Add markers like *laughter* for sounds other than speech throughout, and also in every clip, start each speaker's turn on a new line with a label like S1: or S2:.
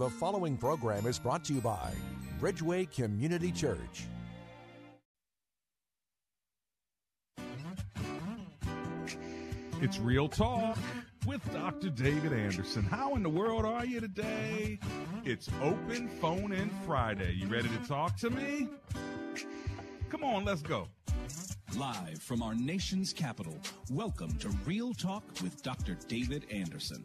S1: The following program is brought to you by Bridgeway Community Church.
S2: It's Real Talk with Dr. David Anderson. How in the world are you today? It's Open Phone In Friday. You ready to talk to me? Come on, let's go.
S3: Live from our nation's capital, welcome to Real Talk with Dr. David Anderson.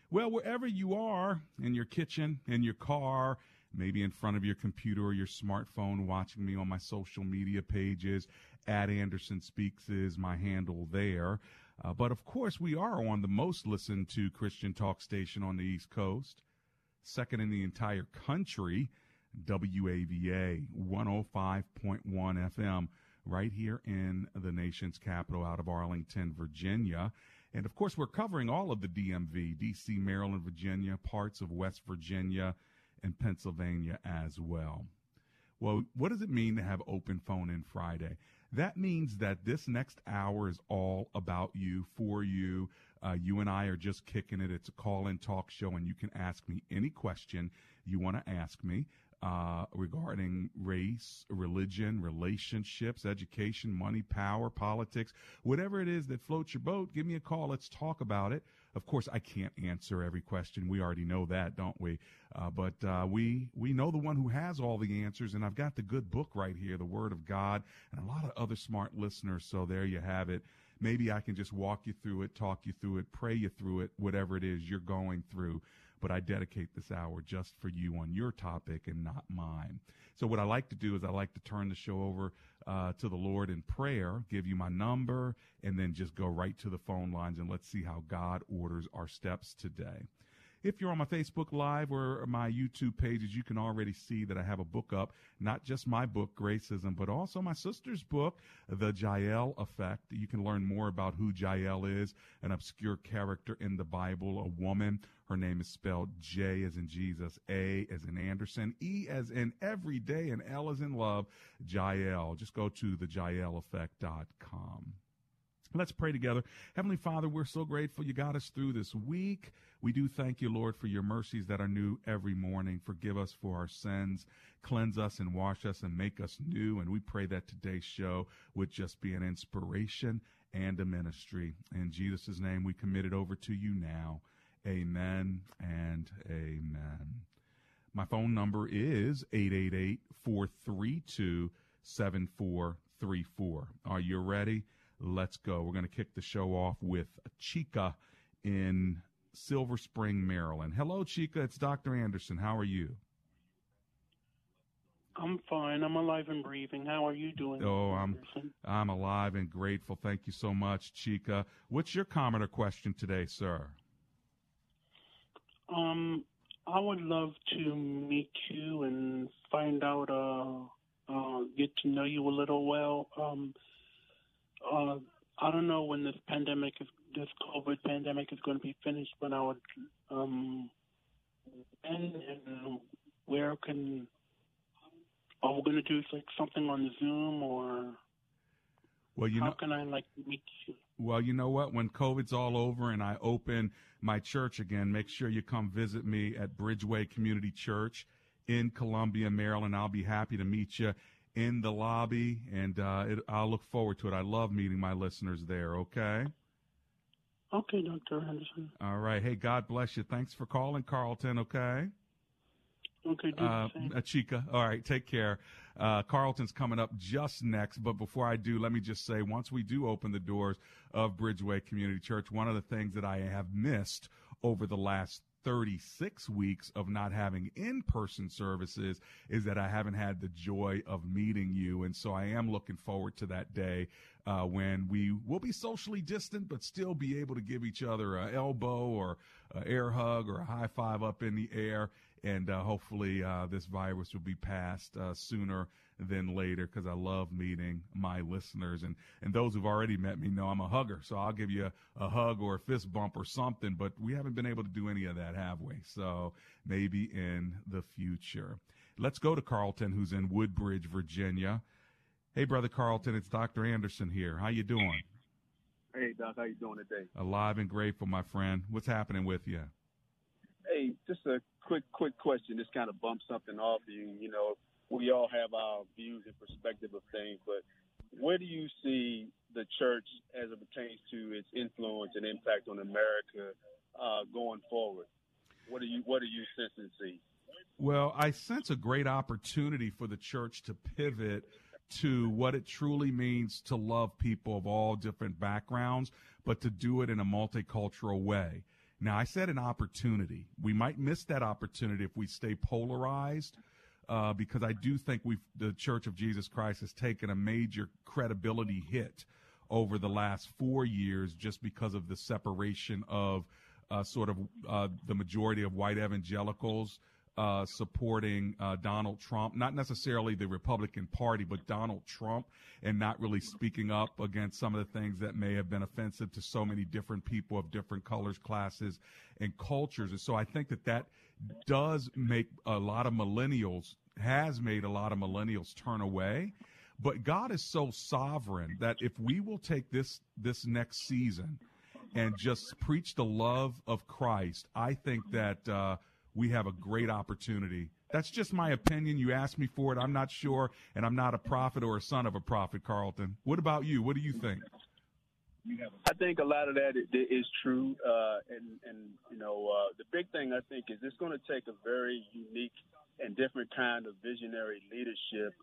S2: Well, wherever you are, in your kitchen, in your car, maybe in front of your computer or your smartphone, watching me on my social media pages, at Anderson Speaks is my handle there. Uh, but of course, we are on the most listened to Christian talk station on the East Coast, second in the entire country, WAVA 105.1 FM, right here in the nation's capital out of Arlington, Virginia. And of course, we're covering all of the DMV, DC, Maryland, Virginia, parts of West Virginia, and Pennsylvania as well. Well, what does it mean to have open phone in Friday? That means that this next hour is all about you, for you. Uh, you and I are just kicking it. It's a call in talk show, and you can ask me any question you want to ask me uh, regarding race, religion, relationships, education, money, power, politics, whatever it is that floats your boat. Give me a call. Let's talk about it. Of course, I can't answer every question. We already know that, don't we? Uh, but uh, we we know the one who has all the answers, and I've got the good book right here, the Word of God, and a lot of other smart listeners. So there you have it. Maybe I can just walk you through it, talk you through it, pray you through it, whatever it is you're going through. But I dedicate this hour just for you on your topic and not mine. So what I like to do is I like to turn the show over uh, to the Lord in prayer, give you my number, and then just go right to the phone lines and let's see how God orders our steps today. If you're on my Facebook Live or my YouTube pages, you can already see that I have a book up, not just my book, Gracism, but also my sister's book, The Jael Effect. You can learn more about who Jael is, an obscure character in the Bible, a woman. Her name is spelled J as in Jesus, A as in Anderson, E as in every day, and L as in love, Jael. Just go to thejaeleffect.com. Let's pray together. Heavenly Father, we're so grateful you got us through this week. We do thank you, Lord, for your mercies that are new every morning. Forgive us for our sins, cleanse us and wash us and make us new. And we pray that today's show would just be an inspiration and a ministry. In Jesus' name, we commit it over to you now. Amen and amen. My phone number is 888 432 7434. Are you ready? Let's go. We're going to kick the show off with Chica in Silver Spring, Maryland. Hello, Chica. It's Dr. Anderson. How are you?
S4: I'm fine. I'm alive and breathing. How are you doing?
S2: Oh, I'm I'm alive and grateful. Thank you so much, Chica. What's your comment or question today, sir?
S4: Um, I would love to meet you and find out, uh, uh, get to know you a little well. Um, uh, I don't know when this pandemic is, this COVID pandemic is going to be finished, but I would, um, and, and where can, are we going to do like something on Zoom or?
S2: Well, you
S4: how
S2: know,
S4: can I like meet you?
S2: Well, you know what? When COVID's all over and I open my church again, make sure you come visit me at Bridgeway Community Church in Columbia, Maryland. I'll be happy to meet you in the lobby, and uh, it, I'll look forward to it. I love meeting my listeners there. Okay.
S4: Okay, Dr. Henderson.
S2: All right. Hey, God bless you. Thanks for calling, Carlton. Okay.
S4: Okay, do
S2: uh, Chica. All right, take care. Uh, Carlton's coming up just next, but before I do, let me just say once we do open the doors of Bridgeway Community Church, one of the things that I have missed over the last 36 weeks of not having in person services is that I haven't had the joy of meeting you. And so I am looking forward to that day uh, when we will be socially distant, but still be able to give each other an elbow or an air hug or a high five up in the air. And uh, hopefully, uh, this virus will be passed uh, sooner than later because I love meeting my listeners. And, and those who've already met me know I'm a hugger. So I'll give you a, a hug or a fist bump or something, but we haven't been able to do any of that, have we? So maybe in the future. Let's go to Carlton, who's in Woodbridge, Virginia. Hey, brother Carlton, it's Dr. Anderson here. How you doing?
S5: Hey, Doc. How you doing today?
S2: Alive and grateful, my friend. What's happening with you?
S5: Hey, just a quick, quick question. Just kind of bump something off you. You know, we all have our views and perspective of things, but where do you see the church as it pertains to its influence and impact on America uh, going forward? What do you What do you sense and see?
S2: Well, I sense a great opportunity for the church to pivot to what it truly means to love people of all different backgrounds, but to do it in a multicultural way. Now, I said an opportunity. We might miss that opportunity if we stay polarized uh, because I do think we the Church of Jesus Christ has taken a major credibility hit over the last four years just because of the separation of uh, sort of uh, the majority of white evangelicals uh, supporting uh, Donald Trump, not necessarily the Republican Party, but Donald Trump, and not really speaking up against some of the things that may have been offensive to so many different people of different colors, classes, and cultures. And so I think that that does make a lot of millennials, has made a lot of millennials turn away. But God is so sovereign that if we will take this this next season and just preach the love of Christ, I think that uh, we have a great opportunity. That's just my opinion. You asked me for it. I'm not sure, and I'm not a prophet or a son of a prophet, Carlton. What about you? What do you think?
S5: I think a lot of that is true, uh, and and you know uh, the big thing I think is it's going to take a very unique and different kind of visionary leadership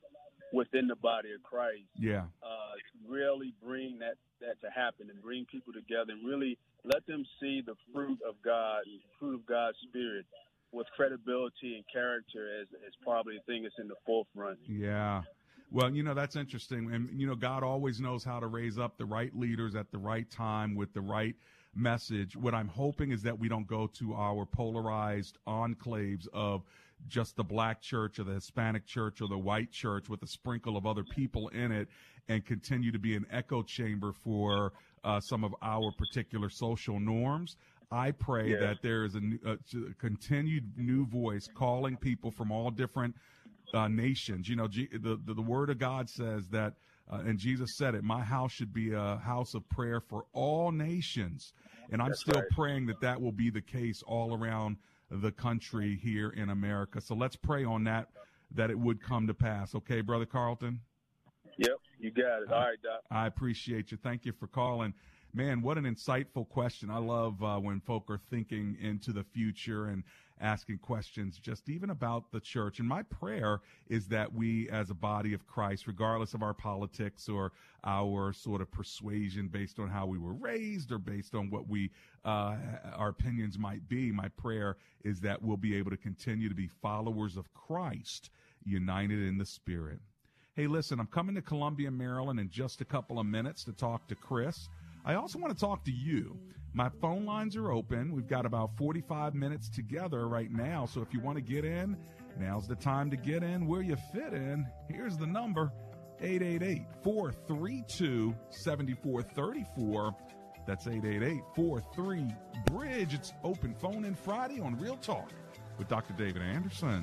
S5: within the body of Christ.
S2: Yeah,
S5: uh, really bring that that to happen and bring people together and really let them see the fruit of God, the fruit of God's Spirit with credibility and character is, as probably the thing that's in the forefront.
S2: Yeah. Well, you know, that's interesting. And, you know, God always knows how to raise up the right leaders at the right time with the right message. What I'm hoping is that we don't go to our polarized enclaves of just the black church or the Hispanic church or the white church with a sprinkle of other people in it and continue to be an echo chamber for uh, some of our particular social norms. I pray yeah. that there is a, a, continued new voice calling people from all different uh, nations. You know, G- the, the, the word of God says that, uh, and Jesus said it. My house should be a house of prayer for all nations, and I'm That's still right. praying that that will be the case all around the country here in America. So let's pray on that that it would come to pass. Okay, brother Carlton.
S5: Yep, you got it. All right, Doc.
S2: I appreciate you. Thank you for calling. Man, what an insightful question. I love uh, when folk are thinking into the future and asking questions just even about the church. And my prayer is that we as a body of Christ, regardless of our politics or our sort of persuasion based on how we were raised or based on what we, uh, our opinions might be, my prayer is that we'll be able to continue to be followers of Christ, united in the Spirit. Hey, listen, I'm coming to Columbia, Maryland in just a couple of minutes to talk to Chris. I also want to talk to you. My phone lines are open. We've got about 45 minutes together right now. So if you want to get in, now's the time to get in where you fit in. Here's the number 888 432 7434. That's 888 43 Bridge. It's open phone in Friday on Real Talk with Dr. David Anderson.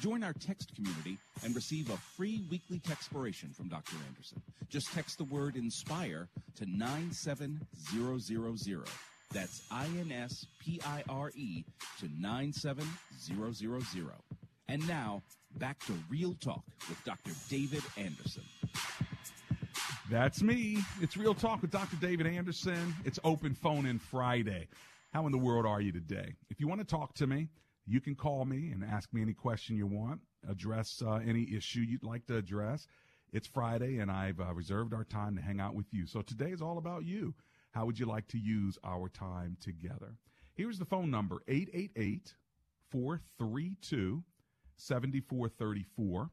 S3: Join our text community and receive a free weekly textpiration from Dr. Anderson. Just text the word INSPIRE to 97000. That's I-N-S-P-I-R-E to 97000. And now, back to Real Talk with Dr. David Anderson.
S2: That's me. It's Real Talk with Dr. David Anderson. It's Open Phone In Friday. How in the world are you today? If you want to talk to me, you can call me and ask me any question you want, address uh, any issue you'd like to address. It's Friday, and I've uh, reserved our time to hang out with you. So today is all about you. How would you like to use our time together? Here's the phone number 888 432 7434.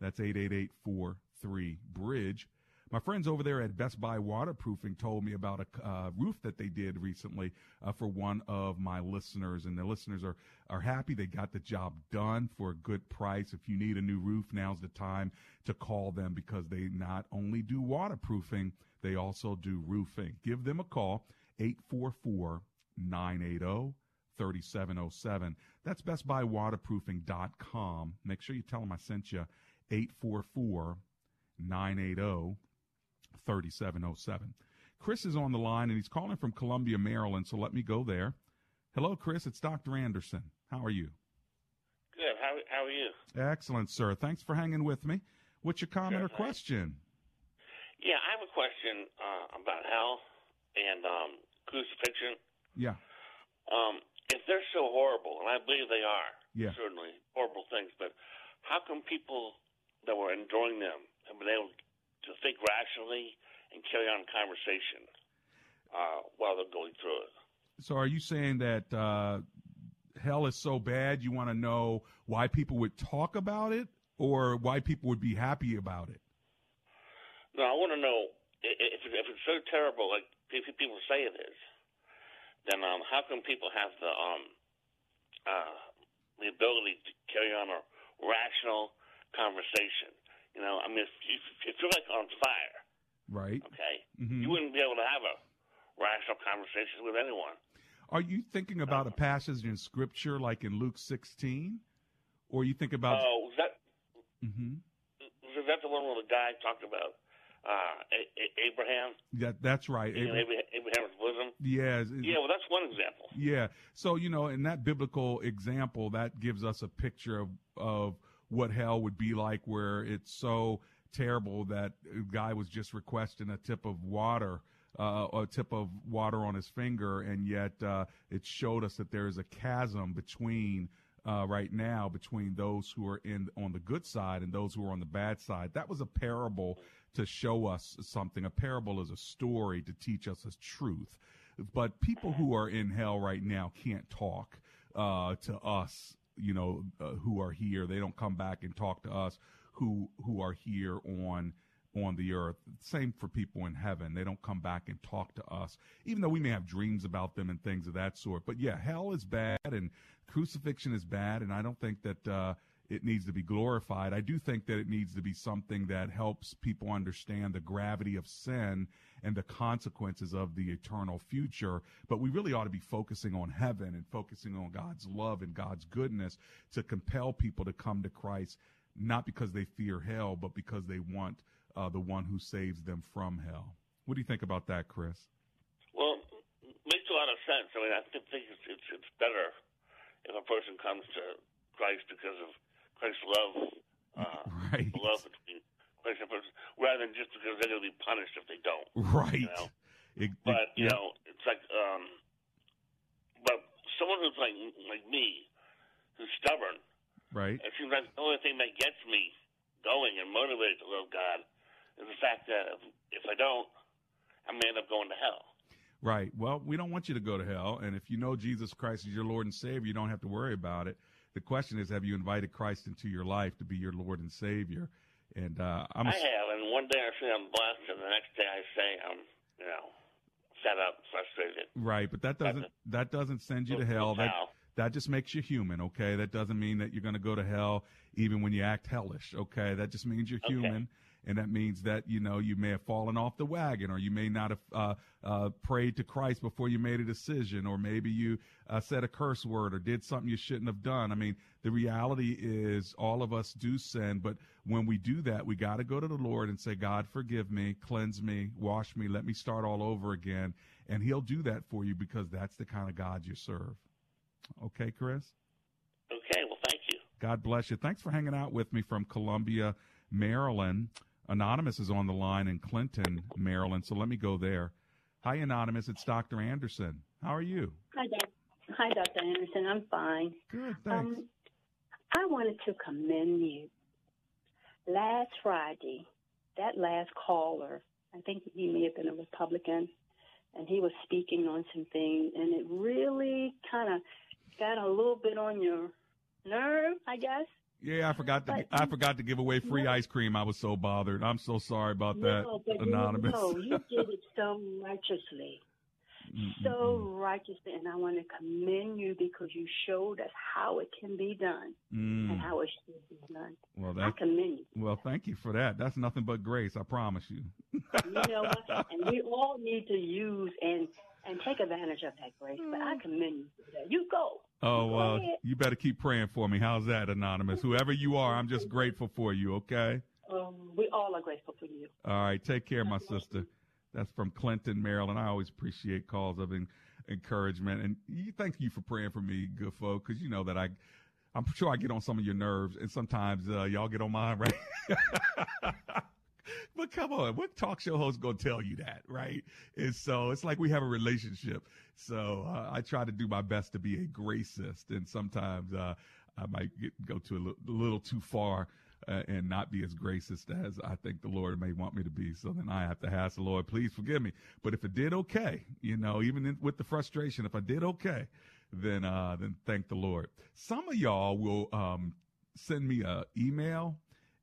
S2: That's 888 43 Bridge. My friends over there at Best Buy Waterproofing told me about a uh, roof that they did recently uh, for one of my listeners, and the listeners are are happy. They got the job done for a good price. If you need a new roof, now's the time to call them because they not only do waterproofing, they also do roofing. Give them a call 844 980 3707. That's bestbuywaterproofing.com. Make sure you tell them I sent you 844 980 3707. Chris is on the line and he's calling from Columbia, Maryland, so let me go there. Hello, Chris. It's Dr. Anderson. How are you?
S6: Good. How, how are you?
S2: Excellent, sir. Thanks for hanging with me. What's your comment sure, or question?
S6: Yeah, I have a question uh, about hell and um, crucifixion.
S2: Yeah.
S6: Um, if they're so horrible, and I believe they are,
S2: yeah.
S6: certainly horrible things, but how come people that were enduring them have been able to think rationally and carry on a conversation uh, while they're going through it.
S2: So, are you saying that uh, hell is so bad you want to know why people would talk about it, or why people would be happy about it?
S6: No, I want to know if, if it's so terrible, like people say it is. Then um, how come people have the um, uh, the ability to carry on a rational conversation? You know, I mean, if, if you're like on fire,
S2: right?
S6: Okay,
S2: mm-hmm.
S6: you wouldn't be able to have a rational conversation with anyone.
S2: Are you thinking about a passage in Scripture like in Luke 16, or you think about?
S6: Oh, was that
S2: hmm
S6: was that the one where the guy talked about uh, A- A- Abraham?
S2: That that's right. Abra-
S6: Abraham's bosom.
S2: Yeah,
S6: Yeah, well, that's one example.
S2: Yeah. So, you know, in that biblical example, that gives us a picture of, of what hell would be like where it's so terrible that a guy was just requesting a tip of water, uh, a tip of water on his finger. And yet, uh, it showed us that there is a chasm between, uh, right now between those who are in, on the good side and those who are on the bad side. That was a parable to show us something. A parable is a story to teach us a truth but people who are in hell right now can't talk uh, to us you know uh, who are here. They don't come back and talk to us who who are here on on the earth. Same for people in heaven. They don't come back and talk to us even though we may have dreams about them and things of that sort. But yeah hell is bad and crucifixion is bad. And i don't think that uh it needs to be glorified. I do think that it needs to be something that helps people understand the gravity of sin and the consequences of the eternal future. But we really ought to be focusing on heaven and focusing on God's love and God's goodness to compel people to come to Christ, not because they fear hell, but because they want uh, the one who saves them from hell. What do you think about that, Chris?
S6: Well, makes a lot of sense. I mean, I think it's it's, it's better if a person comes to Christ because of Christ's love, uh,
S2: right.
S6: love between Christ and person, rather than just because they're going to be punished if they don't. *laughs*
S2: Right.
S6: You know?
S2: It- it-
S6: But you
S2: yeah.
S6: know, it's like, um, but someone who's like like me, who's stubborn.
S2: Right.
S6: It seems like the only thing that gets me going and motivated to love God is the fact that if, if I don't, I may end up going to hell.
S2: Right. Well, we don't want you to go to hell. And if you know Jesus Christ is your Lord and Savior, you don't have to worry about it. The question is, have you invited Christ into your life to be your Lord and Savior? And uh, I'm
S6: I have, and one day I say I'm blessed, and the next day I say I'm, you know, set up, frustrated.
S2: right, but that doesn't that doesn't send you to hell. That that just makes you human. Okay, that doesn't mean that you're going to go to hell even when you act hellish. Okay, that just means you're
S6: Okay.
S2: human. And that means that you know you may have fallen off the wagon, or you may not have uh, uh, prayed to Christ before you made a decision, or maybe you uh, said a curse word or did something you shouldn't have done. I mean, the reality is all of us do sin, but when we do that, we got to go to the Lord and say, God, forgive me, cleanse me, wash me, let me start all over again. And He'll do that for you because that's the kind of God you serve. Okay, Chris?
S6: Okay, well, thank you.
S2: God bless you. Thanks for hanging out with me from Columbia, Maryland. Anonymous is on the line in Clinton, Maryland, so let me go there. Hi, Anonymous. It's Dr. Anderson. How are you?
S7: Hi, Doc. Hi, Dr. Anderson. I'm fine.
S2: Good, thanks.
S7: Um, I wanted to commend you. Last Friday, that last caller, I think he may have been a Republican, and he was speaking on some things, and it really kind of got a little bit on your nerve, I guess.
S2: Yeah, I forgot to
S7: But-
S2: I forgot to give away free ice cream. I was so bothered. I'm so sorry about that,
S7: no, but
S2: Anonymous.
S7: You, no, *laughs* you did it so righteously. So righteously, and I want to commend you because you showed us how it can be done
S2: Mm.
S7: and how it should be done.
S2: Well,
S7: I
S2: that
S7: commend you.
S2: well, thank you for that. That's nothing but grace. I promise you.
S7: You know what? *laughs* And we all need to use and and take advantage of that grace. But I commend you for that. You go.
S2: Oh well, you better keep praying for me. How's that, Anonymous? Whoever you are, I'm just grateful for you. Okay.
S7: Um, we all are grateful for you.
S2: All right. Take care, my sister. That's from Clinton, Maryland. I always appreciate calls of en- encouragement, and you, thank you for praying for me, good folk, because you know that I, I'm sure I get on some of your nerves, and sometimes uh, y'all get on mine, right? *laughs* *laughs* but come on, what talk show host gonna tell you that, right? And so it's like we have a relationship. So uh, I try to do my best to be a gracist, and sometimes uh, I might get, go to a little too far uh, and not be as gracist as I think the Lord may want me to be. So then I have to ask the Lord, please forgive me. But if it did okay, you know, even in, with the frustration, if I did okay, then uh, then thank the Lord. Some of y'all will um, send me a email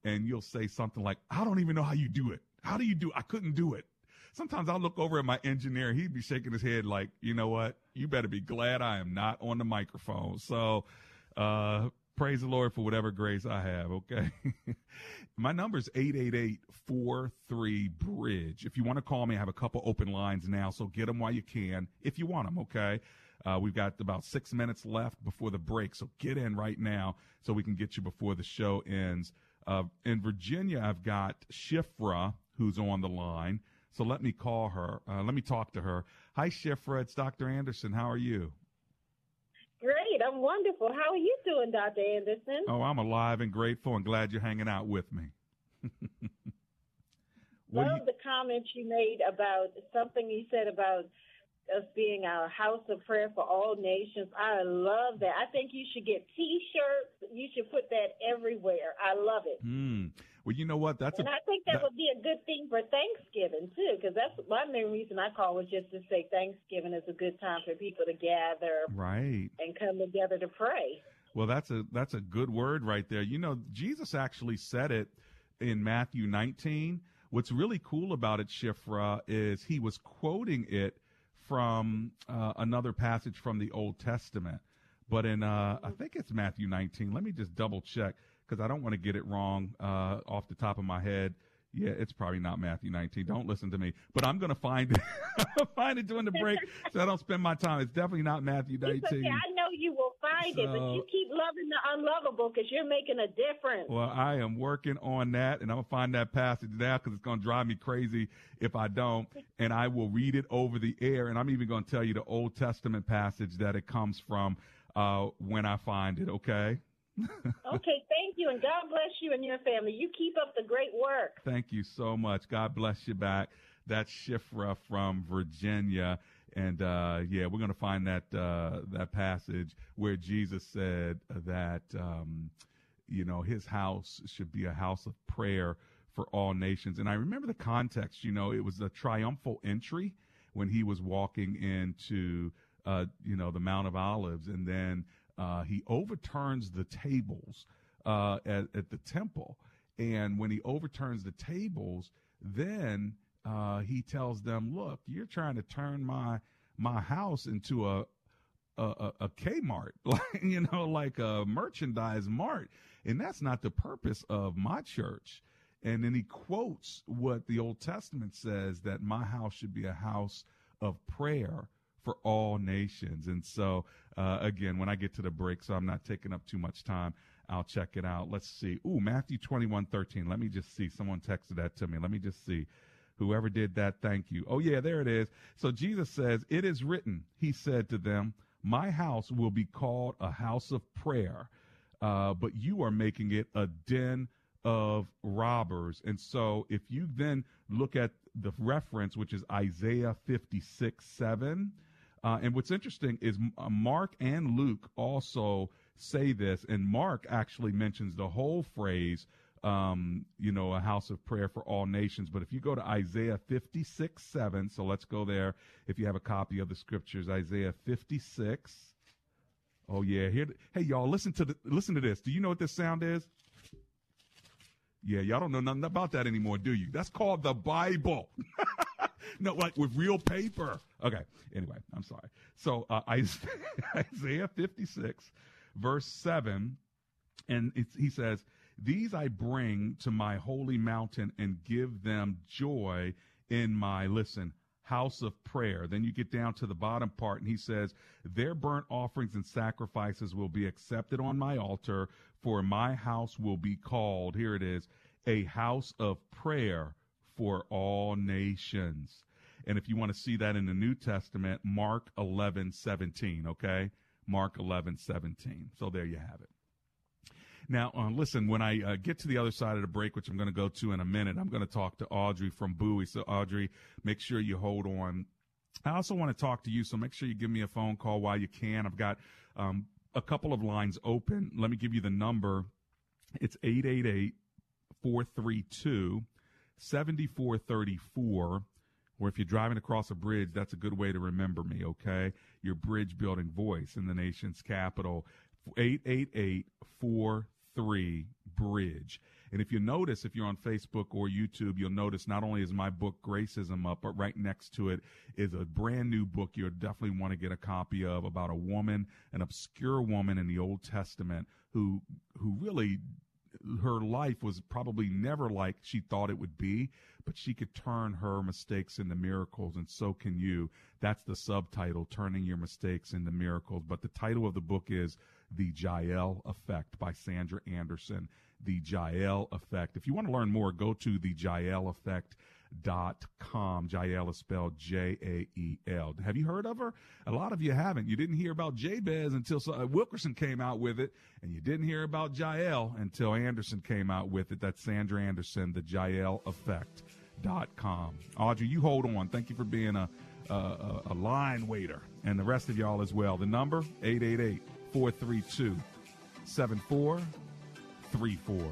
S2: and you'll say something like, I don't even know how you do it. How do you do? I couldn't do it. Sometimes I'll look over at my engineer. He'd be shaking his head like, you know what? You better be glad I am not on the microphone. So, uh, praise the Lord for whatever grace I have. Okay. *laughs* my number is 888-43-BRIDGE. If you want to call me, I have a couple open lines now. So get them while you can, if you want them. Okay. Uh, we've got about six minutes left before the break, so get in right now so we can get you before the show ends. Uh, in Virginia, I've got Shifra, who's on the line. So let me call her. Uh, let me talk to her. Hi, Shifra. It's Dr. Anderson. How are you?
S8: Great. I'm wonderful. How are you doing, Dr. Anderson?
S2: Oh, I'm alive and grateful and glad you're hanging out with me. *laughs*
S8: Love you... the comments you made about something you said about us being our house of prayer for all nations. I love that. I think you should get T-shirts. You should put that everywhere. I love it.
S2: Mm. Well, you know what? That's
S8: and
S2: a,
S8: I think that, that, would be a good thing for Thanksgiving too, because that's my main reason I call was just to say Thanksgiving is a good time for people to gather,
S2: right,
S8: and come together to pray.
S2: Well, that's a that's a good word right there. You know, Jesus actually said it in Matthew 19. What's really cool about it, Shifra, is he was quoting it from uh, another passage from the Old Testament. But in, uh, I think it's Matthew 19. Let me just double check because I don't want to get it wrong uh, off the top of my head. Yeah, it's probably not Matthew 19. Don't listen to me. But I'm going to find it. *laughs* find it during the break so I don't spend my time. It's definitely not Matthew 19.
S8: Okay. I know you will find so, it, but you keep loving the unlovable because you're making a difference.
S2: Well, I am working on that, and I'm going to find that passage now because it's going to drive me crazy if I don't. And I will read it over the air, and I'm even going to tell you the Old Testament passage that it comes from uh, when I find it, okay? *laughs*
S8: okay, thank you, and God bless you and your family. You keep up the great work.
S2: Thank you so much. God bless you back. That's Shifra from Virginia. And uh, yeah, we're going to find that uh, that passage where Jesus said that um, you know his house should be a house of prayer for all nations. And I remember the context. You know, it was a triumphal entry when he was walking into uh, you know the Mount of Olives, and then uh, he overturns the tables uh, at, at, the temple. And when he overturns the tables, then uh, he tells them, "Look, you're trying to turn my my house into a a, a Kmart, *laughs* you know, like a merchandise mart, and that's not the purpose of my church." And then he quotes what the Old Testament says that my house should be a house of prayer for all nations. And so, uh, again, when I get to the break, so I'm not taking up too much time, I'll check it out. Let's see. Ooh, Matthew 21, 13. Let me just see. Someone texted that to me. Let me just see. Whoever did that, thank you. Oh, yeah, there it is. So Jesus says, It is written, He said to them, My house will be called a house of prayer, uh, but you are making it a den of robbers. And so if you then look at the reference, which is Isaiah 56 7, uh, and what's interesting is uh, Mark and Luke also say this, and Mark actually mentions the whole phrase, um, you know, a house of prayer for all nations. But if you go to Isaiah 56 7, so let's go there if you have a copy of the scriptures, Isaiah 56. Oh yeah, here. Hey y'all, listen to the listen to this. Do you know what this sound is? Yeah, y'all don't know nothing about that anymore, do you? That's called the Bible. *laughs* no, like with real paper. Okay. Anyway, I'm sorry. So uh, *laughs* Isaiah 56, verse 7, and he says, These I bring to my holy mountain and give them joy in my, listen, house of prayer. Then you get down to the bottom part, and he says, Their burnt offerings and sacrifices will be accepted on my altar, for my house will be called, here it is, a house of prayer for all nations. And if you want to see that in the New Testament, Mark 11, 17, okay? Mark 11, 17. So there you have it. Now, uh, listen, when I uh, get to the other side of the break, which I'm going to go to in a minute, I'm going to talk to Audrey from Bowie. So, Audrey, make sure you hold on. I also want to talk to you, so make sure you give me a phone call while you can. I've got um, a couple of lines open. Let me give you the number. It's 888 432 7434. Or if you're driving across a bridge, that's a good way to remember me, okay? Your bridge building voice in the nation's capital. 888 43 Bridge. And if you notice, if you're on Facebook or YouTube, you'll notice not only is my book Gracism up, but right next to it is a brand new book you'll definitely want to get a copy of about a woman, an obscure woman in the Old Testament who, who really her life was probably never like she thought it would be, but she could turn her mistakes into miracles, and so can you. That's the subtitle, Turning Your Mistakes into Miracles. But the title of the book is The Jael Effect by Sandra Anderson. The Jael Effect. If you want to learn more, go to the Jael Effect dot com. Jael is spelled J A E L. Have you heard of her? A lot of you haven't. You didn't hear about Jabez until uh, Wilkinson came out with it, and you didn't hear about Jael until Anderson came out with it. That's Sandra Anderson, the Jael Effect. Dot com. Audrey, you hold on. Thank you for being a, a, a line waiter, and the rest of y'all as well. The number 888 432 7434.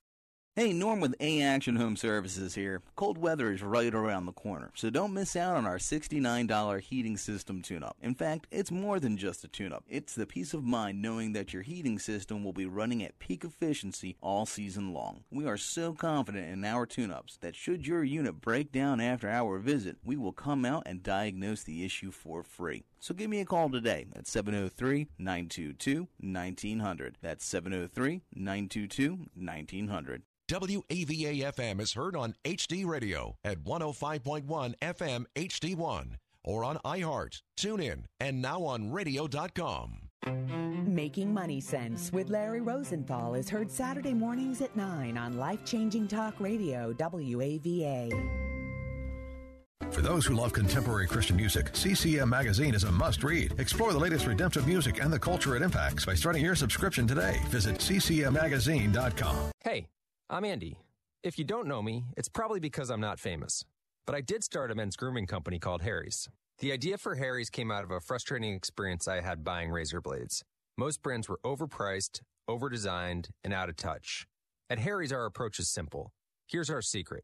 S9: Hey, Norm with A Action Home Services here. Cold weather is right around the corner, so don't miss out on our $69 heating system tune up. In fact, it's more than just a tune up, it's the peace of mind knowing that your heating system will be running at peak efficiency all season long. We are so confident in our tune ups that should your unit break down after our visit, we will come out and diagnose the issue for free. So give me a call today at 703 922 1900. That's 703 922 1900.
S1: WAVA FM is heard on HD Radio at 105.1 FM HD1 or on iHeart, TuneIn, and now on radio.com.
S10: Making Money Sense with Larry Rosenthal is heard Saturday mornings at 9 on Life Changing Talk Radio, WAVA.
S11: For those who love contemporary Christian music, CCM Magazine is a must read. Explore the latest redemptive music and the culture it impacts by starting your subscription today. Visit ccmmagazine.com.
S12: Hey, I'm Andy. If you don't know me, it's probably because I'm not famous. But I did start a men's grooming company called Harry's. The idea for Harry's came out of a frustrating experience I had buying razor blades. Most brands were overpriced, overdesigned, and out of touch. At Harry's, our approach is simple. Here's our secret.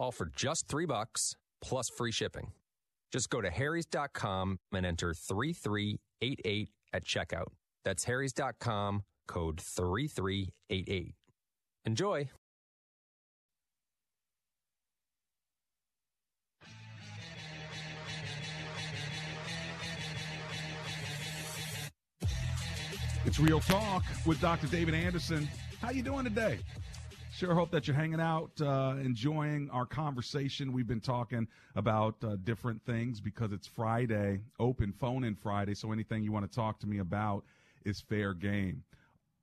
S12: all for just three bucks plus free shipping. Just go to harrys.com and enter 3388 at checkout. That's harrys.com, code 3388. Enjoy.
S2: It's Real Talk with Dr. David Anderson. How you doing today? Sure hope that you're hanging out, uh, enjoying our conversation. We've been talking about uh, different things because it's Friday, open phone in Friday. So anything you want to talk to me about is fair game.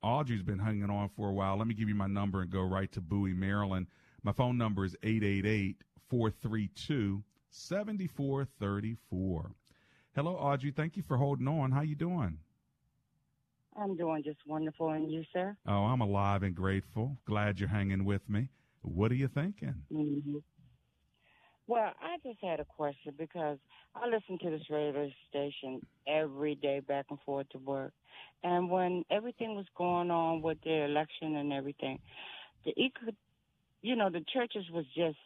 S2: Audrey's been hanging on for a while. Let me give you my number and go right to Bowie, Maryland. My phone number is 888 432 7434. Hello, Audrey. Thank you for holding on. How you doing?
S13: I'm doing just wonderful. And you, sir?
S2: Oh, I'm alive and grateful. Glad you're hanging with me. What are you thinking?
S13: Mm-hmm. Well, I just had a question because I listen to this radio station every day back and forth to work. And when everything was going on with the election and everything, the you know, the churches was just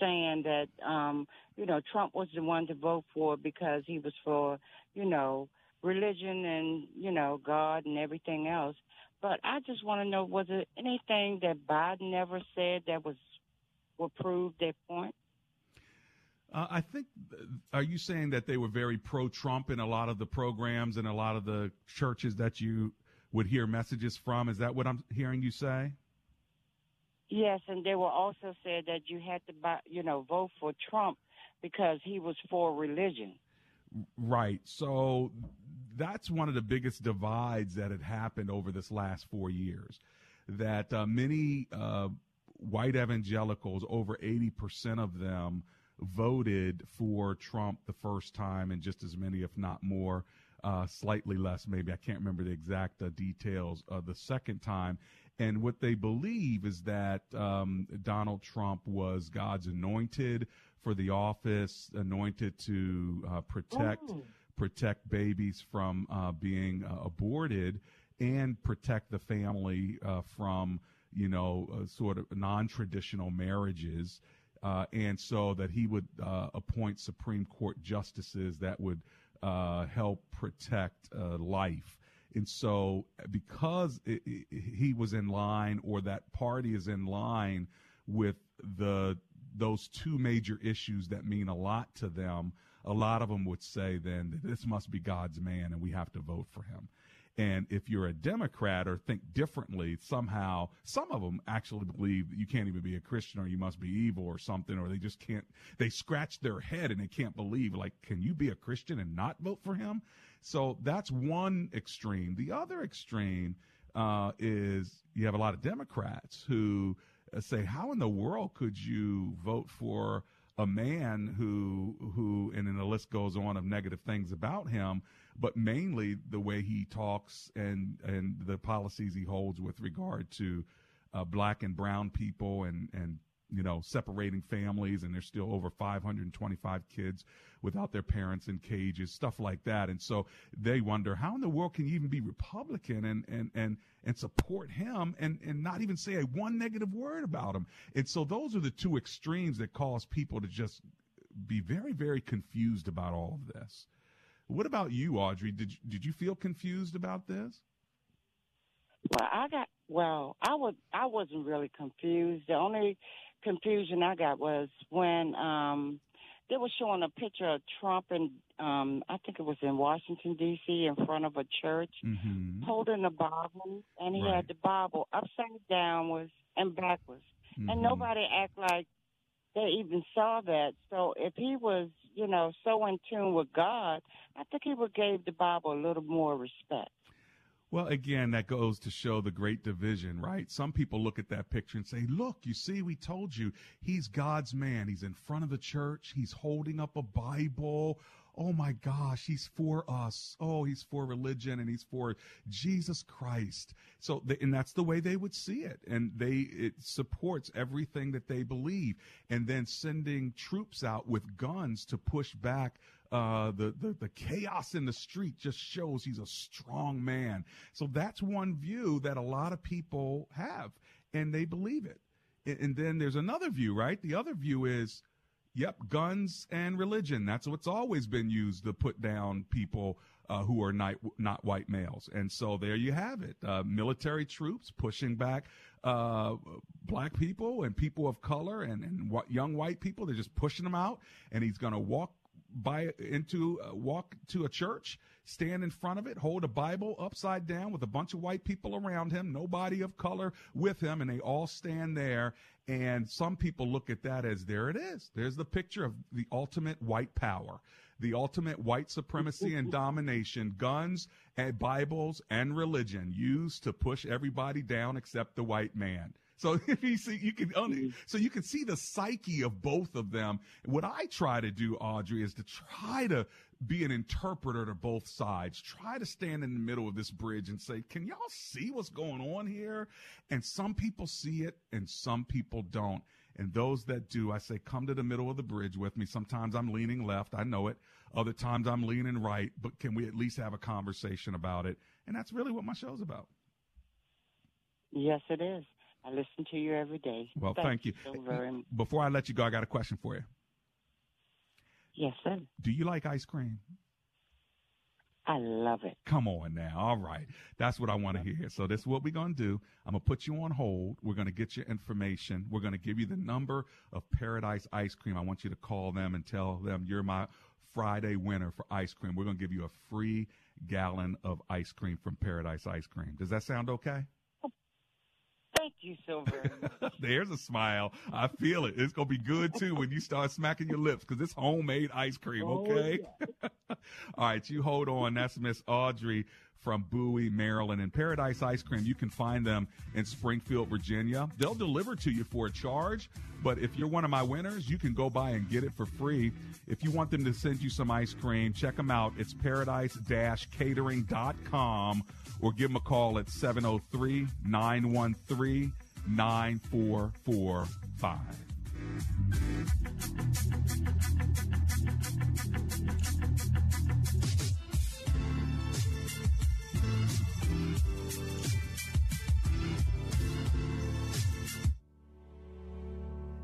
S13: saying that, um, you know, Trump was the one to vote for because he was for, you know, religion and, you know, God and everything else. But I just want to know, was there anything that Biden ever said that was would prove their point?
S2: Uh, I think. Are you saying that they were very pro-Trump in a lot of the programs and a lot of the churches that you would hear messages from? Is that what I'm hearing you say?
S13: Yes, and they were also said that you had to buy, you know, vote for Trump because he was for religion.
S2: Right. So that's one of the biggest divides that had happened over this last four years. That uh, many uh, white evangelicals, over 80% of them, voted for Trump the first time, and just as many, if not more, uh, slightly less, maybe. I can't remember the exact uh, details the second time. And what they believe is that um, Donald Trump was God's anointed for the office, anointed to uh, protect oh. Protect babies from uh, being uh, aborted and protect the family uh, from you know uh, sort of non-traditional marriages. Uh, and so that he would appoint Supreme Court justices that would help protect life. And so, because it, it, he was in line, or that party is in line with the those two major issues that mean a lot to them, a lot of them would say then that this must be God's man, and we have to vote for him. And if you're a Democrat or think differently, somehow, some of them actually believe that you can't even be a Christian or you must be evil or something, or they just can't, they scratch their head and they can't believe, like, can you be a Christian and not vote for him? So that's one extreme. The other extreme uh, is you have a lot of Democrats who uh, say, "How in the world could you vote for a man who who?" And then the list goes on of negative things about him, but mainly the way he talks and and the policies he holds with regard to uh, black and brown people and and you know, separating families, and there's still over 525 kids without their parents in cages, stuff like that. And so they wonder how in the world can you even be Republican and and and and support him and and not even say a one negative word about him. And so those are the two extremes that cause people to just be very very confused about all of this. What about you, Audrey? Did did you feel confused about this?
S13: Well, I got well. I was I wasn't really confused. The only confusion I got was when um they were showing a picture of Trump and um I think it was in Washington D.C. in front of a church
S2: mm-hmm.
S13: holding a Bible and he
S2: right.
S13: had the Bible upside downwards and backwards
S2: mm-hmm.
S13: and nobody act like they even saw that. So if he was, you know, so in tune with God, I think he would give the Bible a little more respect.
S2: Well, again, that goes to show the great division, right? Some people look at that picture and say, look, you see, we told you he's God's man. He's in front of the church. He's holding up a Bible. Oh my gosh, he's for us. Oh, he's for religion and he's for Jesus Christ. So, and that's the way they would see it. And they, it supports everything that they believe. And then sending troops out with guns to push back uh, the, the, the chaos in the street just shows he's a strong man. So that's one view that a lot of people have, and they believe it. And, and then there's another view, right? The other view is, yep, guns and religion. That's what's always been used to put down people uh, who are not, not white males. And so there you have it. Uh, military troops pushing back uh, black people and people of color and, and young white people. They're just pushing them out. And he's going to walk by into uh, walk to a church, stand in front of it, hold a Bible upside down with a bunch of white people around him, nobody of color with him, and they all stand there. And some people look at that as there it is. There's the picture of the ultimate white power, the ultimate white supremacy and *laughs* domination, guns and Bibles and religion used to push everybody down except the white man. So *laughs* if you see, you can only, mm-hmm. so you can see the psyche of both of them. What I try to do, Audrey, is to try to be an interpreter to both sides. Try to stand in the middle of this bridge and say, can y'all see what's going on here? And some people see it and some people don't. And those that do, I say, come to the middle of the bridge with me. Sometimes I'm leaning left. I know it. Other times I'm leaning right, but can we at least have a conversation about it? And that's really what my show's about.
S13: Yes, it is. I listen to you every day.
S2: Well, thank, you.
S13: so very.
S2: Before I let you go, I got a question for you.
S13: Yes, sir.
S2: Do you like ice cream?
S13: I love it.
S2: Come on now. All right. That's what I want to hear. So this is what we're going to do. I'm going to put you on hold. We're going to get your information. We're going to give you the number of Paradise Ice Cream. I want you to call them and tell them you're my Friday winner for ice cream. We're going to give you a free gallon of ice cream from Paradise Ice Cream. Does that sound okay?
S13: Thank you so very much. *laughs*
S2: There's a smile. I feel it. It's gonna be good too when you start smacking your lips because it's homemade ice cream.
S13: Oh,
S2: Okay. *laughs* All right, you hold on. That's Miss Audrey from Bowie, Maryland, and Paradise Ice Cream. You can find them in Springfield, Virginia. They'll deliver to you for a charge, but if you're one of my winners, you can go by and get it for free. If you want them to send you some ice cream, check them out. It's paradise-catering.com or give them a call at 703 913 9445.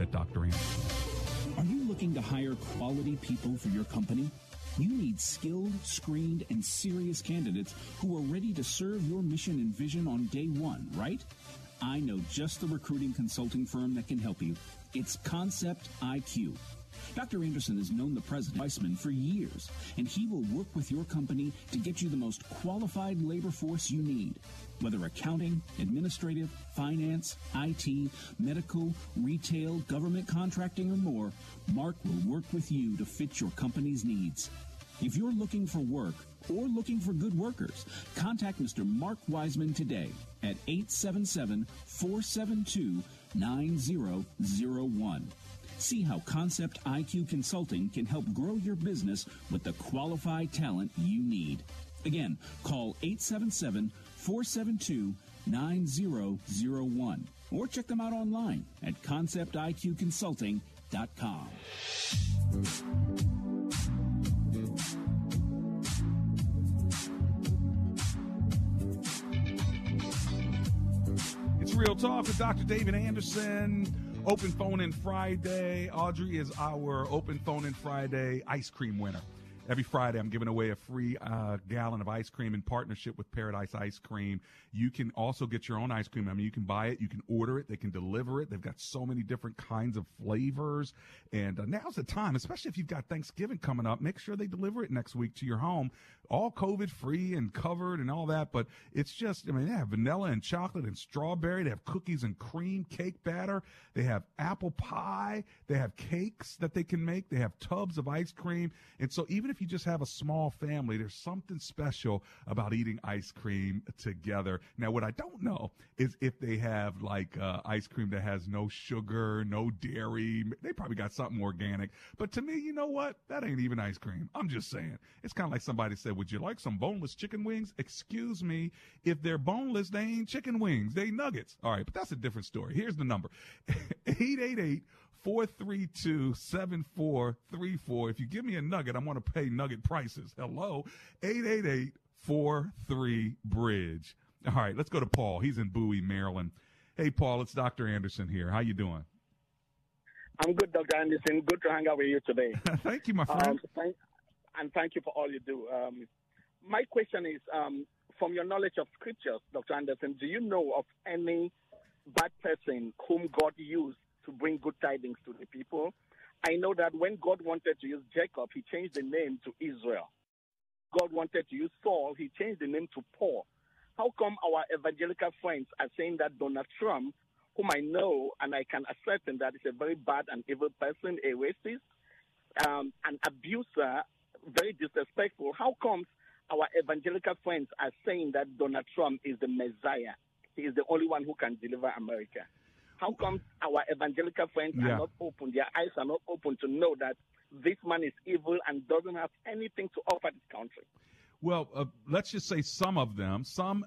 S2: that Dr. Anderson.
S3: Are you looking to hire quality people for your company? You need skilled, screened, and serious candidates who are ready to serve your mission and vision on day one, right? I know just the recruiting consulting firm that can help you. It's Concept IQ. Dr. Anderson has known the President Weissman for years, and he will work with your company to get you the most qualified labor force you need. Whether accounting, administrative, finance, IT, medical, retail, government contracting, or more, Mark will work with you to fit your company's needs. If you're looking for work or looking for good workers, contact Mr. Mark Wiseman today at 877 472 9001. See how Concept IQ Consulting can help grow your business with the qualified talent you need. Again, call 877 472 9001 or check them out online at conceptiqconsulting.com.
S2: It's Real Talk with Dr. David Anderson. Open phone in Friday. Audrey is our open phone in Friday ice cream winner. Every Friday, I'm giving away a free uh, gallon of ice cream in partnership with Paradise Ice Cream. You can also get your own ice cream. I mean, you can buy it, you can order it, they can deliver it. They've got so many different kinds of flavors. And uh, now's the time, especially if you've got Thanksgiving coming up, make sure they deliver it next week to your home. All COVID free and covered and all that. But it's just, I mean, they have vanilla and chocolate and strawberry. They have cookies and cream, cake batter. They have apple pie. They have cakes that they can make. They have tubs of ice cream. And so even if you just have a small family, there's something special about eating ice cream together. Now, what I don't know is if they have like uh, ice cream that has no sugar, no dairy. They probably got something organic. But to me, you know what? That ain't even ice cream. I'm just saying. It's kind of like somebody said, Would you like some boneless chicken wings? Excuse me. If they're boneless, they ain't chicken wings. They nuggets. All right, but that's a different story. Here's the number *laughs* 888 432 7434. If you give me a nugget, I'm going to pay nugget prices. Hello, 888 43 Bridge. All right, let's go to Paul. He's in Bowie, Maryland. Hey, Paul, it's Dr. Anderson here. How you doing?
S14: I'm good, Dr. Anderson. Good to hang out with you today. *laughs*
S2: thank you, my friend.
S14: Um, thank, and thank you for all you do. Um, my question is um, from your knowledge of scriptures, Dr. Anderson, do you know of any bad person whom God used to bring good tidings to the people? I know that when God wanted to use Jacob, he changed the name to Israel. God wanted to use Saul, he changed the name to Paul. How come our evangelical friends are saying that Donald Trump, whom I know and I can ascertain that is a very bad and evil person, a racist, um, an abuser, very disrespectful, how comes our evangelical friends are saying that Donald Trump is the Messiah? He is the only one who can deliver America. How come our evangelical friends
S2: Yeah.
S14: are not open, their eyes are not open to know that this man is evil and doesn't have anything to offer this country?
S2: Well, uh, let's just say some of them, some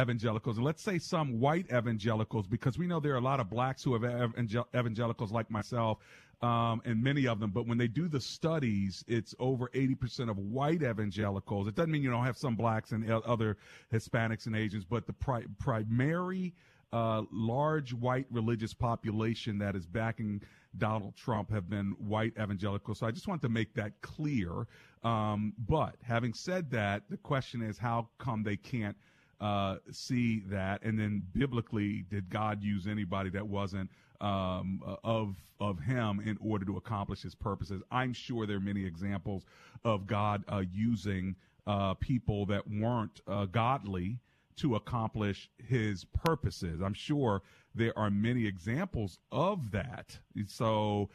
S2: evangelicals, and let's say some white evangelicals, because we know there are a lot of blacks who have evangel- evangelicals like myself, um, and many of them. But when they do the studies, it's over 80% of white evangelicals. It doesn't mean you don't have some blacks and other Hispanics and Asians, but the pri- primary uh, large white religious population that is backing Donald Trump have been white evangelicals. So I just want to make that clear. Um, but having said that, the question is how come they can't uh, see that? And then biblically, did God use anybody that wasn't um, of of Him in order to accomplish His purposes? I'm sure there are many examples of God uh, using uh, people that weren't uh, godly to accomplish his purposes. I'm sure there are many examples of that. So,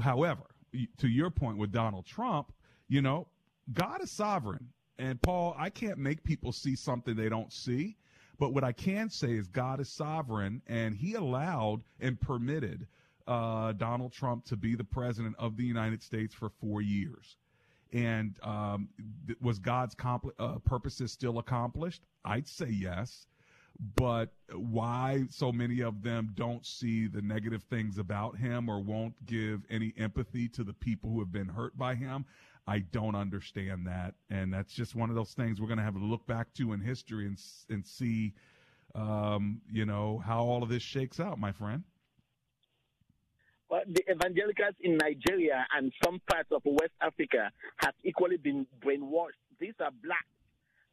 S2: however, to your point with Donald Trump, you know, God is sovereign. And Paul, I can't make people see something they don't see. But what I can say is God is sovereign and he allowed and permitted uh, Donald Trump to be the president of the United States for four years. And um, was God's compl- uh, purposes still accomplished? I'd say yes. But why so many of them don't see the negative things about him or won't give any empathy to the people who have been hurt by him? I don't understand that. And that's just one of those things we're going to have to look back to in history and, and see, um, you know, how all of this shakes out, my friend.
S14: The evangelicals in Nigeria and some parts of West Africa have equally been brainwashed. These are black.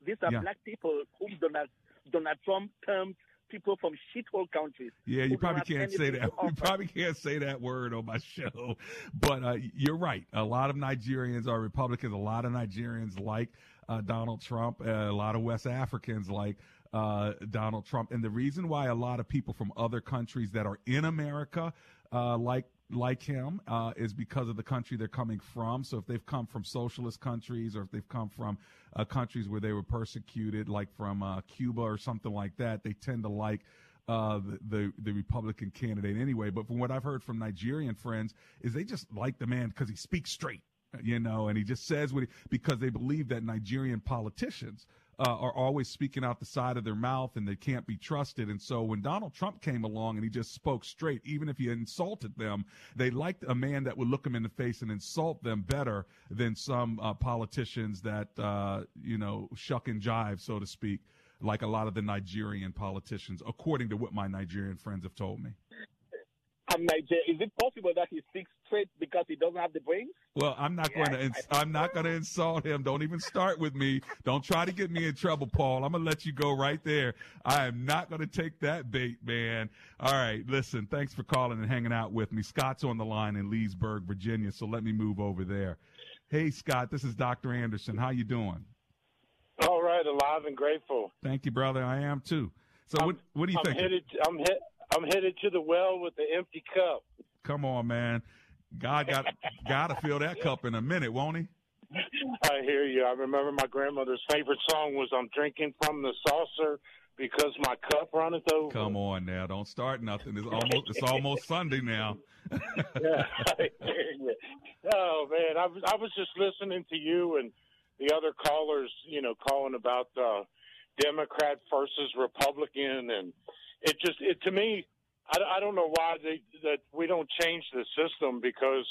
S14: These are
S2: Yeah.
S14: black people whom Donald, Donald Trump termed people from shithole countries.
S2: Yeah, you probably can't say that. *laughs* You probably can't say that word on my *laughs* show. But uh, you're right. A lot of Nigerians are Republicans. A lot of Nigerians like uh, Donald Trump. Uh, a lot of West Africans like uh, Donald Trump. And the reason why a lot of people from other countries that are in America uh, like like him uh, is because of the country they're coming from. So if they've come from socialist countries or if they've come from uh, countries where they were persecuted, like from uh, Cuba or something like that, they tend to like uh, the, the the Republican candidate anyway. But from what I've heard from Nigerian friends, is they just like the man because he speaks straight, you know, and he just says what he because they believe that Nigerian politicians uh, are always speaking out the side of their mouth and they can't be trusted. And so when Donald Trump came along and he just spoke straight, even if he insulted them, they liked a man that would look them in the face and insult them better than some uh, politicians that, uh, you know, shuck and jive, so to speak, like a lot of the Nigerian politicians, according to what my Nigerian friends have told me.
S14: I'm Niger- Is it possible that he speaks straight because he doesn't have the brains?
S2: Well, I'm not going to. Ins- I'm not going to insult him. Don't even start with me. Don't try to get me in trouble, Paul. I'm going to let you go right there. I am not going to take that bait, man. All right, listen. Thanks for calling and hanging out with me. Scott's on the line in Leesburg, Virginia. So let me move over there. Hey, Scott. This is Dr. Anderson. How you doing?
S15: All right, alive and grateful.
S2: Thank you, brother. I am too. So what? What do you
S15: I'm
S2: think?
S15: headed. I'm hit. I'm headed to the well with the empty cup.
S2: Come on, man. God got got to fill that cup in a minute, won't he?
S15: I hear you. I remember my grandmother's favorite song was "I'm drinking from the saucer because my cup runneth over."
S2: Come on now, don't start nothing. It's almost it's almost Sunday now. *laughs*
S15: yeah, I hear you. Oh man, I was I was just listening to you and the other callers, you know, calling about uh, Democrat versus Republican, and it just it to me, I, I don't know why they, that we don't change the system because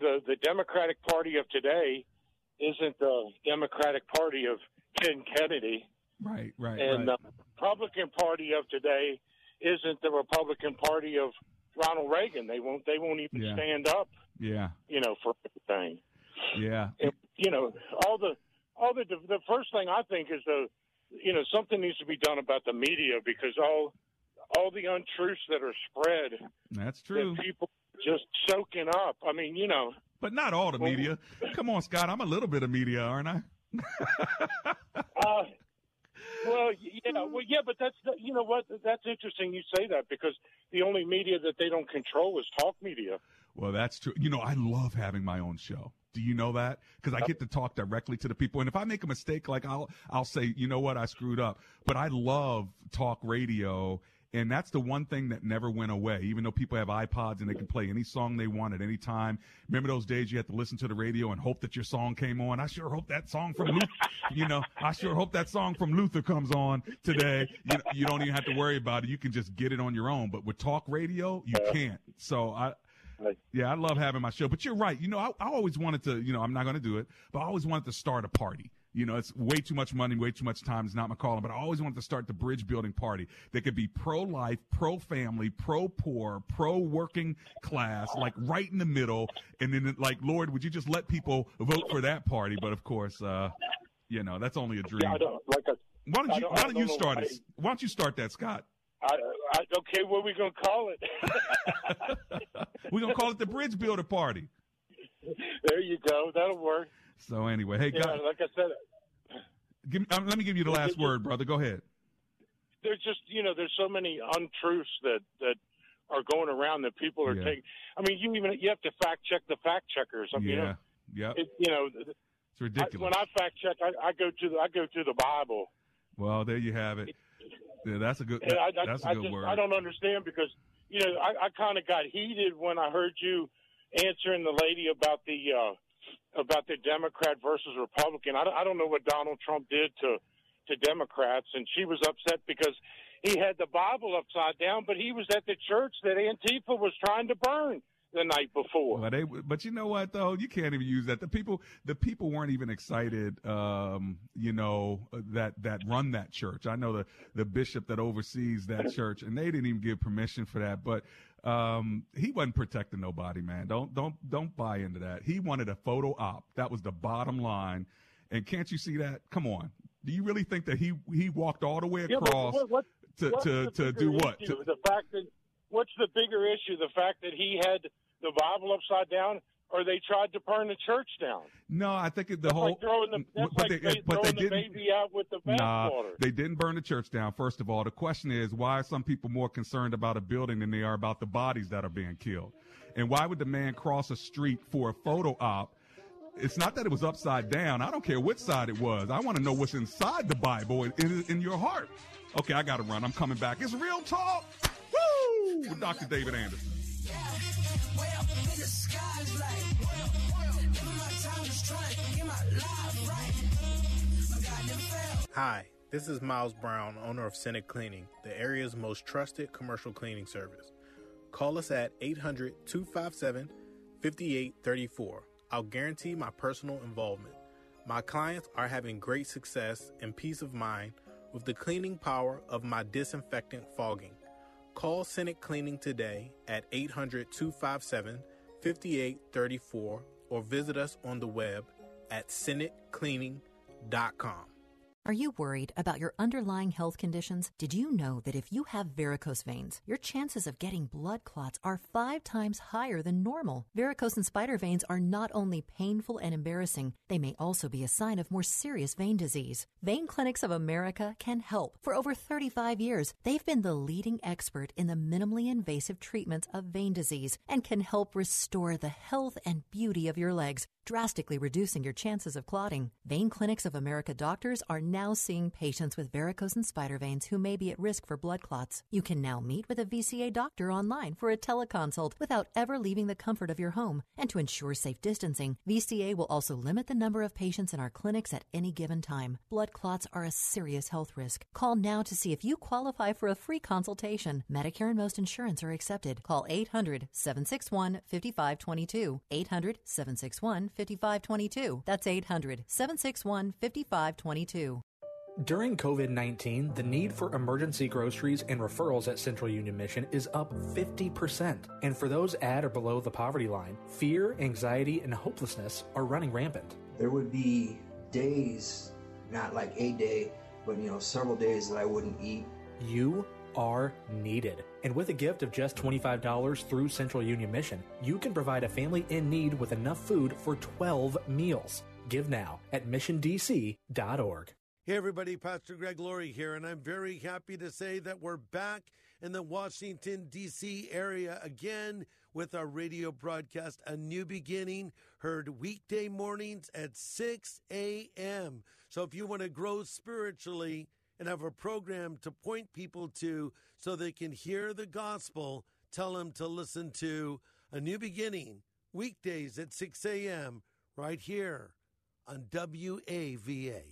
S15: the the Democratic Party of today isn't the Democratic Party of Ken Kennedy,
S2: Right, right,
S15: and
S2: right.
S15: the Republican Party of today isn't the Republican Party of Ronald Reagan. They won't they won't even
S2: Yeah.
S15: stand up,
S2: yeah,
S15: you know, for everything.
S2: yeah.
S15: And, you know, all the all the the first thing I think is the you know something needs to be done about the media because all all the untruths that are spread
S2: That's true.
S15: that people just soaking up. I mean, you know.
S2: But not all the media. Come on, Scott. I'm a little bit of media, aren't I? *laughs*
S15: uh, well, yeah, well, yeah, but that's you know what? That's interesting you say that because the only media that they don't control is talk media.
S2: Well, that's true. You know, I love having my own show. Do you know that? Because I get to talk directly to the people, and if I make a mistake, like I'll I'll say, you know what, I screwed up. But I love talk radio, and that's the one thing that never went away. Even though people have iPods and they can play any song they want at any time. Remember those days you had to listen to the radio and hope that your song came on. I sure hope that song from Luther, you know, I sure hope that song from Luther comes on today. You, you don't even have to worry about it. You can just get it on your own. But with talk radio, you can't. So I yeah, I love having my show. But you're right. You know, I, I always wanted to, you know, I'm not going to do it, but I always wanted to start a party. You know, it's way too much money, way too much time. It's not my calling, but I always wanted to start the bridge building party that could be pro life, pro family, pro poor, pro working class, like right in the middle. And then, like, Lord, would you just let people vote for that party? But of course, uh, you know, that's only a dream.
S15: Yeah, I don't, like a,
S2: why don't you,
S15: don't,
S2: why don't you start it? Why don't you start that, Scott?
S15: I, I, okay, what are we gonna call it?
S2: We're going to call it the bridge builder party.
S15: there you go. That'll work.
S2: So anyway, hey,
S15: yeah,
S2: guys,
S15: like I said,
S2: give, um, let me give you the last word, brother. Go ahead.
S15: there's just you know there's so many untruths that that are going around that people are
S2: Yeah.
S15: taking. I mean, you even you have to fact check the fact checkers. I mean, you
S2: Yeah,
S15: know,
S2: yeah.
S15: it, you know,
S2: It's ridiculous.
S15: I, when I fact check, I, I go to the I go to the Bible.
S2: Well, there you have it. Yeah, that's a good.
S15: And I, I,
S2: that's a good
S15: just,
S2: word.
S15: I don't understand because you know I, I kind of got heated when I heard you answering the lady about the uh, about the Democrat versus Republican. I, I don't know what Donald Trump did to to Democrats, and she was upset because he had the Bible upside down, but he was at the church that Antifa was trying to burn the night before.
S2: They, but you know what though, you can't even use that. The people, the people weren't even excited. Um, you know that that run that church. I know the the bishop that oversees that church, and they didn't even give permission for that. But um, he wasn't protecting nobody, man. Don't don't don't buy into that. He wanted a photo op. That was the bottom line. And can't you see that? Come on. Do you really think that he he walked all the way
S15: Yeah,
S2: across
S15: what- what-
S2: to
S15: what's
S2: to to do what? To-
S15: the fact that what's the bigger issue? The fact that he had the Bible upside down, or they tried to burn the church down?
S2: no, I think the
S15: That's
S2: whole.
S15: like throwing the that's
S2: but
S15: like
S2: they- but they
S15: the
S2: didn't-
S15: baby out with the bathwater.
S2: Nah, they didn't burn the church down. First of all, the question is why are some people more concerned about a building than they are about the bodies that are being killed? And why would the man cross a street for a photo op? It's not that it was upside down. I don't care which side it was. I want to know what's inside the Bible in, in, in your heart. Okay, I got to run. I'm coming back. It's real talk. Woo! With Dr. David Anderson.
S16: Hi, this is Miles Brown, owner of Senate Cleaning, the area's most trusted commercial cleaning service. Call us at 800 257 5834. I'll guarantee my personal involvement. My clients are having great success and peace of mind with the cleaning power of my disinfectant fogging. Call Senate Cleaning today at 800 257 5834 or visit us on the web at senatecleaning.com.
S17: Are you worried about your underlying health conditions? Did you know that if you have varicose veins, your chances of getting blood clots are five times higher than normal? Varicose and spider veins are not only painful and embarrassing, they may also be a sign of more serious vein disease. Vein Clinics of America can help. For over 35 years, they've been the leading expert in the minimally invasive treatments of vein disease and can help restore the health and beauty of your legs drastically reducing your chances of clotting. Vein Clinics of America doctors are now seeing patients with varicose and spider veins who may be at risk for blood clots. You can now meet with a VCA doctor online for a teleconsult without ever leaving the comfort of your home. And to ensure safe distancing, VCA will also limit the number of patients in our clinics at any given time. Blood clots are a serious health risk. Call now to see if you qualify for a free consultation. Medicare and most insurance are accepted. Call 800 761 5522. 800 761 5522. That's 800 761 5522.
S18: During COVID 19, the need for emergency groceries and referrals at Central Union Mission is up 50%. And for those at or below the poverty line, fear, anxiety, and hopelessness are running rampant.
S19: There would be days, not like a day, but you know, several days that I wouldn't eat.
S18: You are needed. And with a gift of just $25 through Central Union Mission, you can provide a family in need with enough food for 12 meals. Give now at missiondc.org.
S20: Hey, everybody, Pastor Greg Laurie here, and I'm very happy to say that we're back in the Washington, D.C. area again with our radio broadcast, A New Beginning, heard weekday mornings at 6 a.m. So if you want to grow spiritually and have a program to point people to so they can hear the gospel, tell them to listen to A New Beginning, weekdays at 6 a.m., right here on WAVA.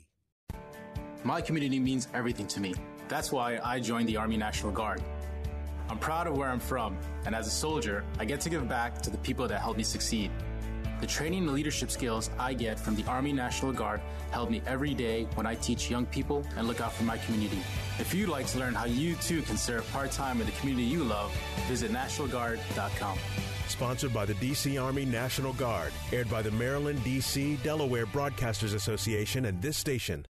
S21: My community means everything to me. That's why I joined the Army National Guard. I'm proud of where I'm from, and as a soldier, I get to give back to the people that helped me succeed. The training and leadership skills I get from the Army National Guard help me every day when I teach young people and look out for my community. If you'd like to learn how you too can serve part time in the community you love, visit NationalGuard.com.
S22: Sponsored by the DC Army National Guard, aired by the Maryland, DC, Delaware Broadcasters Association and this station.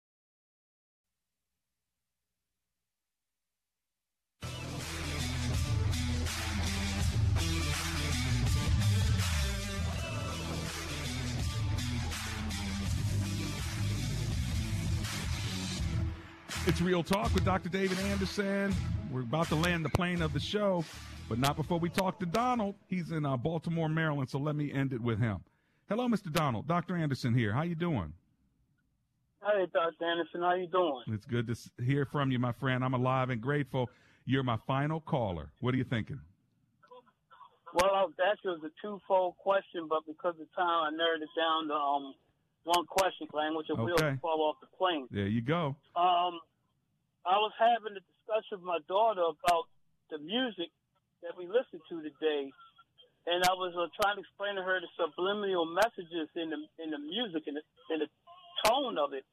S2: It's Real Talk with Dr. David Anderson. We're about to land the plane of the show, but not before we talk to Donald. He's in uh, Baltimore, Maryland, so let me end it with him. Hello, Mr. Donald. Dr. Anderson here. How you doing?
S19: Hey, Dr. Anderson. How you doing?
S2: It's good to hear from you, my friend. I'm alive and grateful. You're my final caller. What are you thinking?
S19: Well, that was a twofold question, but because of time, I narrowed it down to um, one question, claim, which will
S2: Okay.
S19: fall off the plane.
S2: There you go.
S19: Um, I was having a discussion with my daughter about the music that we listen to today, and I was uh, trying to explain to her the subliminal messages in the in the music and the, the tone of it.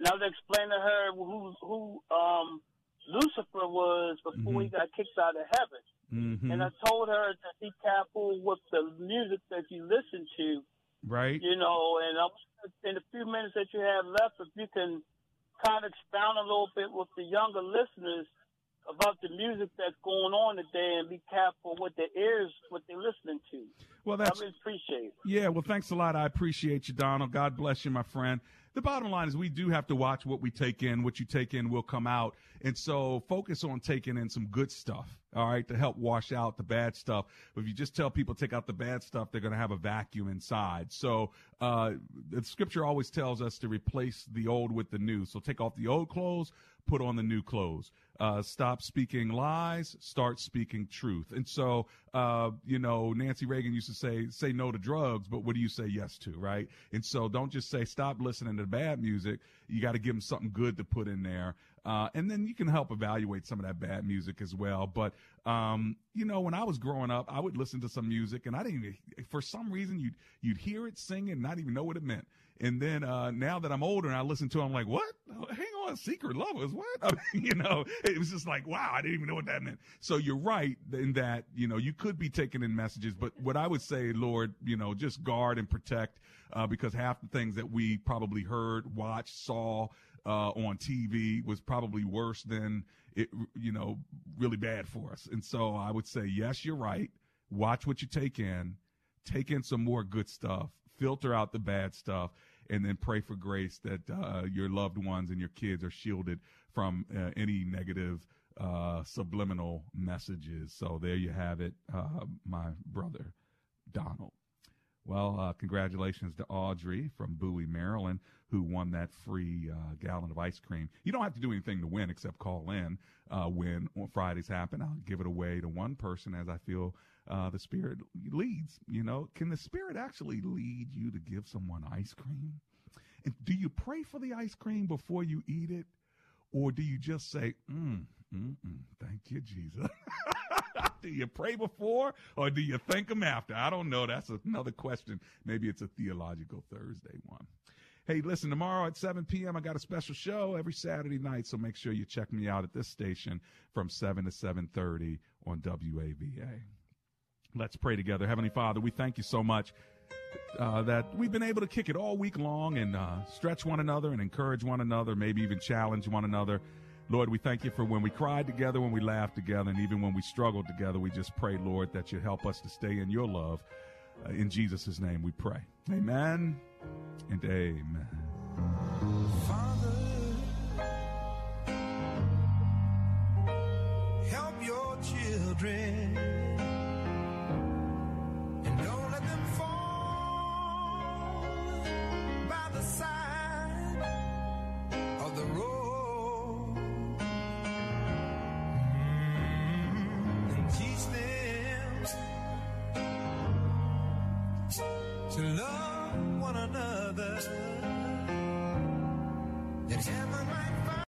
S19: And I was explaining to her who who um, Lucifer was before he got kicked out of heaven.
S2: Mm-hmm.
S19: And I told her to be careful with the music that you listen to,
S2: Right?
S19: you know. And I was, in the few minutes that you have left, if you can kind of expound a little bit with the younger listeners about the music that's going on today, and be careful with their ears, what they're listening to.
S2: Well, that's
S19: I really appreciate it.
S2: Yeah, well, thanks a lot. I appreciate you, Donald. God bless you, my friend. The bottom line is we do have to watch what we take in. What you take in will come out. And so focus on taking in some good stuff, all right, to help wash out the bad stuff. If you just tell people take out the bad stuff, they're going to have a vacuum inside. So uh, the scripture always tells us to replace the old with the new. So take off the old clothes, put on the new clothes. Uh, stop speaking lies, start speaking truth. And so, uh, you know, Nancy Reagan used to say, say no to drugs, but what do you say yes to, right? And so don't just say stop listening to bad music. You got to give them something good to put in there. Uh, and then you can help evaluate some of that bad music as well. But, um, you know, when I was growing up, I would listen to some music and I didn't even, for some reason, you'd, you'd hear it singing not even know what it meant. And then, uh, now that I'm older and I listen to it, I'm like, what? Hang on, secret lovers, what? *laughs* I mean, you know, it was just like, wow, I didn't even know what that meant. So you're right in that, you know, you could be taking in messages, but what I would say, Lord, you know, just guard and protect, uh, because half the things that we probably heard, watched, saw, uh, on TV was probably worse than it, you know, really bad for us. And so I would say, yes, you're right. Watch what you take in, take in some more good stuff, filter out the bad stuff, and then pray for grace that uh, your loved ones and your kids are shielded from uh, any negative uh, subliminal messages. So there you have it, uh, my brother Donald. Well, uh, congratulations to Audrey from Bowie, Maryland, who won that free uh, gallon of ice cream. You don't have to do anything to win except call in when Fridays happen. I'll give it away to one person as I feel uh, the Spirit leads. You know, can the Spirit actually lead you to give someone ice cream? And do you pray for the ice cream before you eat it? Or do you just say, mm, mm, mm, thank you, Jesus? *laughs* do you pray before or do you thank him after? I don't know. That's another question. Maybe it's a theological Thursday one. Hey, listen, tomorrow at 7 p.m., I got a special show every Saturday night, so make sure you check me out at this station from 7 to 7.30 on WAVA. Let's pray together. Heavenly Father, we thank you so much uh, that we've been able to kick it all week long and uh, stretch one another and encourage one another, maybe even challenge one another. Lord, we thank you for when we cried together, when we laughed together, and even when we struggled together. We just pray, Lord, that you help us to stay in your love. Uh, in Jesus' name we pray. Amen and amen.
S23: Father, help your children